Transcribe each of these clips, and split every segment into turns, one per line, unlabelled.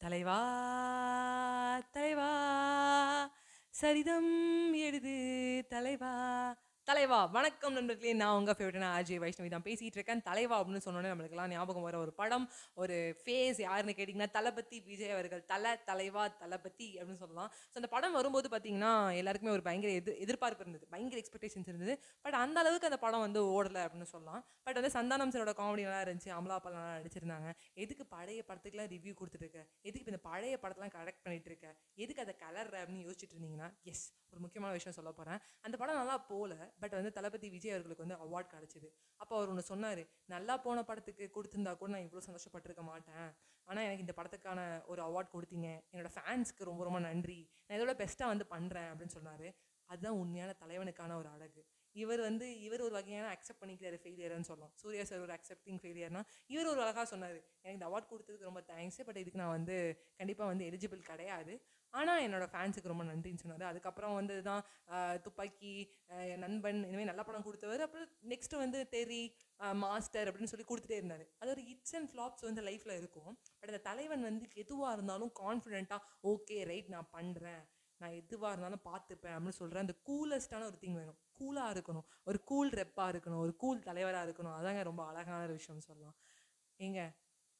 தலைவா தலைவா சரிதம் எழுது தலைவா. தலைவா வணக்கம் நண்பர்களே. நான் உங்கள் ஃபேவரட்டான அஜய் வைஷ்ணவி தான் பேசிகிட்டு இருக்கேன் தலைவா அப்படின்னு சொன்னோன்னே நம்மளுக்கெல்லாம் ஞாபகம் வர ஒரு படம் ஒரு ஃபேஸ் யாருன்னு கேட்டிங்கன்னா தளபதி விஜய் அவர்கள் தலை தலைவா தளபதி அப்படின்னு சொல்லலாம். ஸோ அந்த படம் வரும்போது பார்த்தீங்கன்னா எல்லாருக்குமே ஒரு பயங்கர எதிர் எதிர்பார்ப்பு இருந்தது. பயங்கர எக்ஸ்பெக்டேஷன்ஸ் இருந்தது. பட் அந்த அளவுக்கு அந்த படம் வந்து ஓடலை அப்படின்னு சொல்லலாம். பட் வந்து சந்தானம் சரோட காமெடி நல்லா இருந்துச்சு. அமலாபால் நல்லா நடிச்சிருந்தாங்க. எதுக்கு பழைய படத்துக்குலாம் ரிவ்யூ கொடுத்துட்டு எதுக்கு இந்த பழைய படத்தெல்லாம் கரெக்ட் பண்ணிட்டு இருக்க எதுக்கு அதை கலர் அப்படின்னு யோசிச்சுட்டு இருந்தீங்கன்னா எஸ் ஒரு முக்கியமான விஷயம் சொல்ல போகிறேன் அந்த படம் நல்லா போகல பட் வந்து தளபதி விஜய் அவர்களுக்கு வந்து அவார்ட் கிடச்சிது. அப்போ அவர் ஒன்று சொன்னார் நல்லா போன படத்துக்கு கொடுத்துருந்தா கூட நான் இவ்வளோ சந்தோஷப்பட்டிருக்க மாட்டேன். ஆனால் எனக்கு இந்த படத்துக்கான ஒரு அவார்ட் கொடுத்தீங்க. என்னோட ஃபேன்ஸ்க்கு ரொம்ப ரொம்ப நன்றி. நான் இதோட பெஸ்ட்டாக வந்து பண்ணுறேன் அப்படின்னு சொன்னார். அதுதான் உண்மையான தலைவனுக்கான ஒரு அழகு. இவர் வந்து இவர் ஒரு வகையான அக்செப்ட் பண்ணிக்கிறாரு ஃபெயிலியர்னு சொல்லலாம் சூர்யா சார் ஒரு அக்செப்டிங் ஃபெயிலியர்னா இவர் ஒரு அழகாக சொன்னார். எனக்கு இந்த அவார்ட் கொடுத்ததுக்கு ரொம்ப தேங்க்ஸ் பட் இதுக்கு நான் வந்து கண்டிப்பாக வந்து எலிஜிபிள் கிடையாது. ஆனால் என்னோட ஃபேன்ஸுக்கு ரொம்ப நன்றின்னு சொன்னார். அதுக்கப்புறம் வந்து தான் துப்பாக்கி நண்பன் இனிமேல் நல்ல படம் கொடுத்தவர். அப்புறம் நெக்ஸ்ட்டு வந்து தெரி மாஸ்டர் அப்படின்னு சொல்லி கொடுத்துட்டே இருந்தார். அது ஒரு ஹிட்ஸ் அண்ட் ஃப்ளாப்ஸ் வந்து லைஃப்பில் இருக்கும். பட் அந்த தலைவன் வந்து எதுவாக இருந்தாலும் கான்ஃபிடென்ட்டாக ஓகே ரைட் நான் பண்ணுறேன் நான் எதுவாக இருந்தாலும் பார்த்துப்பேன் அப்படின்னு சொல்கிறேன் அந்த கூலஸ்டான ஒரு திங் வேணும். கூலாக இருக்கணும். ஒரு கூல் ரெப்பாக இருக்கணும். ஒரு கூல் தலைவராக இருக்கணும். அதாங்க ரொம்ப அழகான ஒரு விஷயம்னு சொல்லலாம். ஏங்க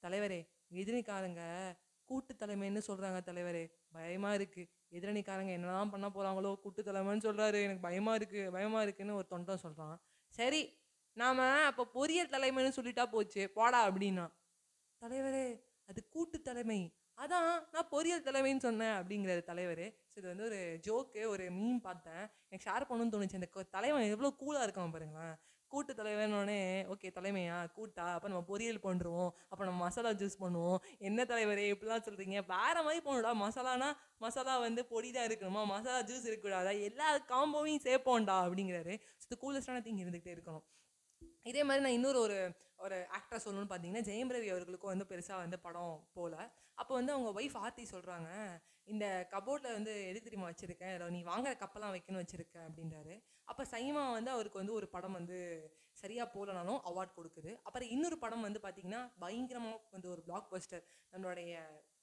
தலைவரே எதிரிக்காரங்க கூட்டு தலைமைன்னு சொல்கிறாங்க தலைவரே. பயமாக இருக்குது எதிரணிக்காரங்க என்னதான் பண்ண போகிறாங்களோ கூட்டு தலைமைன்னு சொல்கிறாரு எனக்கு பயமாக இருக்குது பயமாக இருக்குன்னு ஒரு தொண்டம் சொல்கிறான் சரி நாம அப்போ பொரியல் தலைமைன்னு சொல்லிட்டா போச்சு. போடா அப்படின்னா. தலைவரே அது கூட்டு தலைமை. அதான் நான் பொரியல் தலைமைன்னு சொன்னேன் அப்படிங்கிற தலைவர். ஸோ இது வந்து ஒரு ஜோக்கு ஒரு மீன் பார்த்தேன். எனக்கு ஷேர் பண்ணணும்னு தோணுச்சு. அந்த தலைவன் எவ்வளோ கூலாக இருக்கான் பாருங்களேன். கூட்டு தலைவனோடனே ஓகே தலைமையா? கூட்டா? அப்போ நம்ம பொரியல் பண்ணுறோம் அப்போ நம்ம மசாலா ஜூஸ் பண்ணுவோம். என்ன தலைவரே இப்படிலாம் சொல்கிறீங்க வேற மாதிரி போகணும்டா மசாலானா மசாலா வந்து பொடி தான் இருக்கணுமா? மசாலா ஜூஸ் இருக்கக்கூடாதா? எல்லா காம்போவையும் சேர்ப்போம்டா அப்படிங்கிறாரு. ஸோ இது கூலஸ்டான திங் இருந்துகிட்டே இருக்கணும். இதே மாதிரி நான் இன்னொரு ஒரு ஒரு ஆக்டர் சொல்லணும்னு பார்த்தீங்கன்னா ஜெயம் ரவி அவர்களுக்கும் வந்து பெருசாக வந்து படம் போகல அப்போ வந்து அவங்க ஒய்ஃப் ஆர்த்தி சொல்கிறாங்க இந்த கபோர்டில் வந்து எது தெரியுமா வச்சுருக்கேன்? இல்லை நீ வாங்குற கப்பெல்லாம் வைக்கணும் வச்சுருக்கேன் அப்படின்றாரு. அப்போ சைமா வந்து அவருக்கு வந்து ஒரு படம் வந்து சரியாக போகலனாலும் அவார்ட் கொடுக்குது. அப்புறம் இன்னொரு படம் வந்து பார்த்தீங்கன்னா பயங்கரமாக வந்து ஒரு பிளாக் பஸ்டர் நம்மளுடைய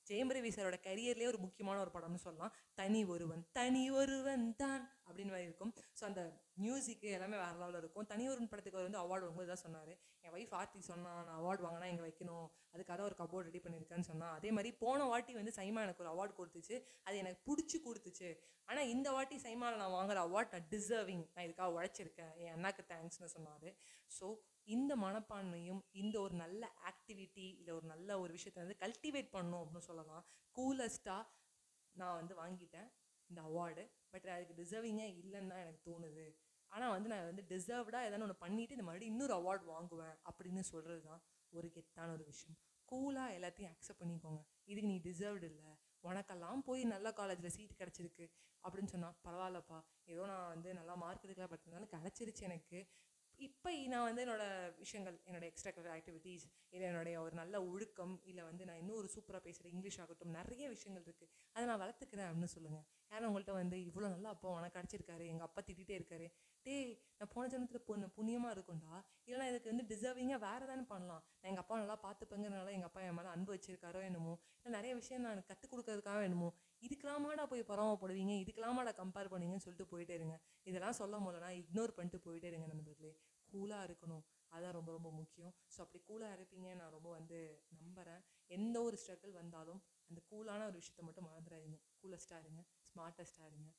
ஜெயம் ரவி சாரோட கரியர்லேயே ஒரு முக்கியமான ஒரு படம்னு சொல்லலாம். தனி ஒருவன் தனி ஒருவன் தான் அப்படின்னு மாதிரி இருக்கும். ஸோ அந்த மியூசிக்கு எல்லாமே வேறு லெவலில் இருக்கும். தனி படத்துக்கு அவர் வந்து அவார்டு வாங்கும்போது தான் சொன்னார். என் ஒய்ஃப் ஆர்த்தி சொன்னால் நான் அவார்டு வாங்கினா இங்கே வைக்கணும்? அதுக்காக ஒரு கபோர்டு ரெடி பண்ணியிருக்கேன்னு சொன்னான் அதே மாதிரி போன வாட்டி வந்து சைமா எனக்கு ஒரு அவார்டு கொடுத்துச்சு. அது எனக்கு பிடிச்சி கொடுத்துச்சு. ஆனால் இந்த வாட்டி சைமாவில் நான் வாங்குற அவார்ட் நான் டிசர்விங் நான் இதுக்காக உழைச்சிருக்கேன். என் அண்ணாக்கு தேங்க்ஸ்னு சொன்னார். ஸோ இந்த மனப்பான்மையும் இந்த ஒரு நல்ல ஆக்டிவிட்டி இல்லை ஒரு நல்ல ஒரு விஷயத்தை வந்து கல்டிவேட் பண்ணும் அப்படின்னு சொல்லலாம். கூலஸ்ட்டாக நான் வந்து வாங்கிட்டேன். இந்த அவார்டு பட் அதுக்கு டிசர்விங்கே இல்லைன்னு தான் எனக்கு தோணுது. ஆனால் வந்து நான் வந்து டிசர்வ்டாக எதனா ஒன்று பண்ணிவிட்டு இந்த மறுபடியும் இன்னொரு அவார்டு வாங்குவேன் அப்படின்னு சொல்கிறது தான் ஒரு கெத்தான ஒரு விஷயம். கூலாக எல்லாத்தையும் அக்செப்ட் பண்ணிக்கோங்க. இதுக்கு நீ டிசர்வ்டு இல்லை. உனக்கெல்லாம் போய் நல்ல காலேஜில் சீட் கிடச்சிருக்கு அப்படின்னு சொன்னால் பரவாயில்லப்பா. ஏதோ நான் வந்து நல்லா மார்க் எடுக்கல பட் கிடச்சிருச்சு எனக்கு. இப்போ நான் வந்து என்னோட விஷயங்கள் என்னோடய எக்ஸ்ட்ரா கரிக்குலர் ஆக்டிவிட்டீஸ் இல்லை என்னுடைய ஒரு நல்ல ஒழுக்கம் இல்லை வந்து நான் இன்னும் ஒரு சூப்பராக பேசுகிற இங்கிலீஷ் ஆகட்டும் நிறைய விஷயங்கள் இருக்குது அதை நான் வளர்த்துக்கிறேன் அப்படின்னு சொல்லுங்கள் யாரும் உங்கள்கிட்ட வந்து இவ்வளோ நல்லா அப்பா உனக்கு கிடச்சிருக்காரு எங்கள் அப்பா திட்டிகிட்டே இருக்காரு. டேய் நான் போன ஜென்மத்தில் பொண்ணு புண்ணியமாக இருக்கும்டா. இல்லைனா இதுக்கு வந்து டிசர்விங்காக வேறு தானே பண்ணலாம். நான் எங்கள் அப்பா நல்லா பார்த்துப்பேங்கிறனால எங்கள் அப்பா என் மேலே அன்பு வச்சிருக்காரோ என்னமோ இல்லை நிறைய விஷயம் நான் கற்றுக் கொடுக்கறதுக்காக என்னமோ இதுக்கெல்லாமாடா போய் பரவப்படுவீங்க இதுக்கெல்லாமாடா கம்பேர் பண்ணுவீங்கன்னு சொல்லிட்டு போயிட்டே இருங்க. இதெல்லாம் சொல்ல முடியலனா இக்னோர் பண்ணிட்டு போயிட்டே இருங்க நண்பர்களே. கூலாக இருக்கணும். அதுதான் ரொம்ப ரொம்ப முக்கியம். ஸோ அப்படி கூலாக இருப்பீங்க. நான் ரொம்ப வந்து நம்புகிறேன் எந்த ஒரு ஸ்ட்ரகிள் வந்தாலும் அந்த கூலான ஒரு விஷயத்த மட்டும் மறந்துடாதீங்க. கூலஸ்ட்டாக இருங்க. ஸ்மார்ட்டஸ்ட்டாக இருங்க.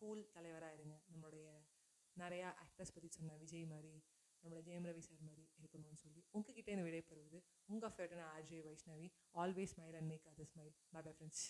கூல் தலைவராக இருங்க. நம்மளுடைய நிறையா ஆக்டர்ஸ் பற்றி சொன்ன விஜய் மாதிரி நம்மளோட ஜெயம் ரவி சார் மாதிரி இருக்கணும்னு சொல்லி உங்ககிட்ட இந்த விடைபெறுவது உங்கள் ஃபேவரட்டான RJ Vaishnavi always smile and make other smile bye bye friends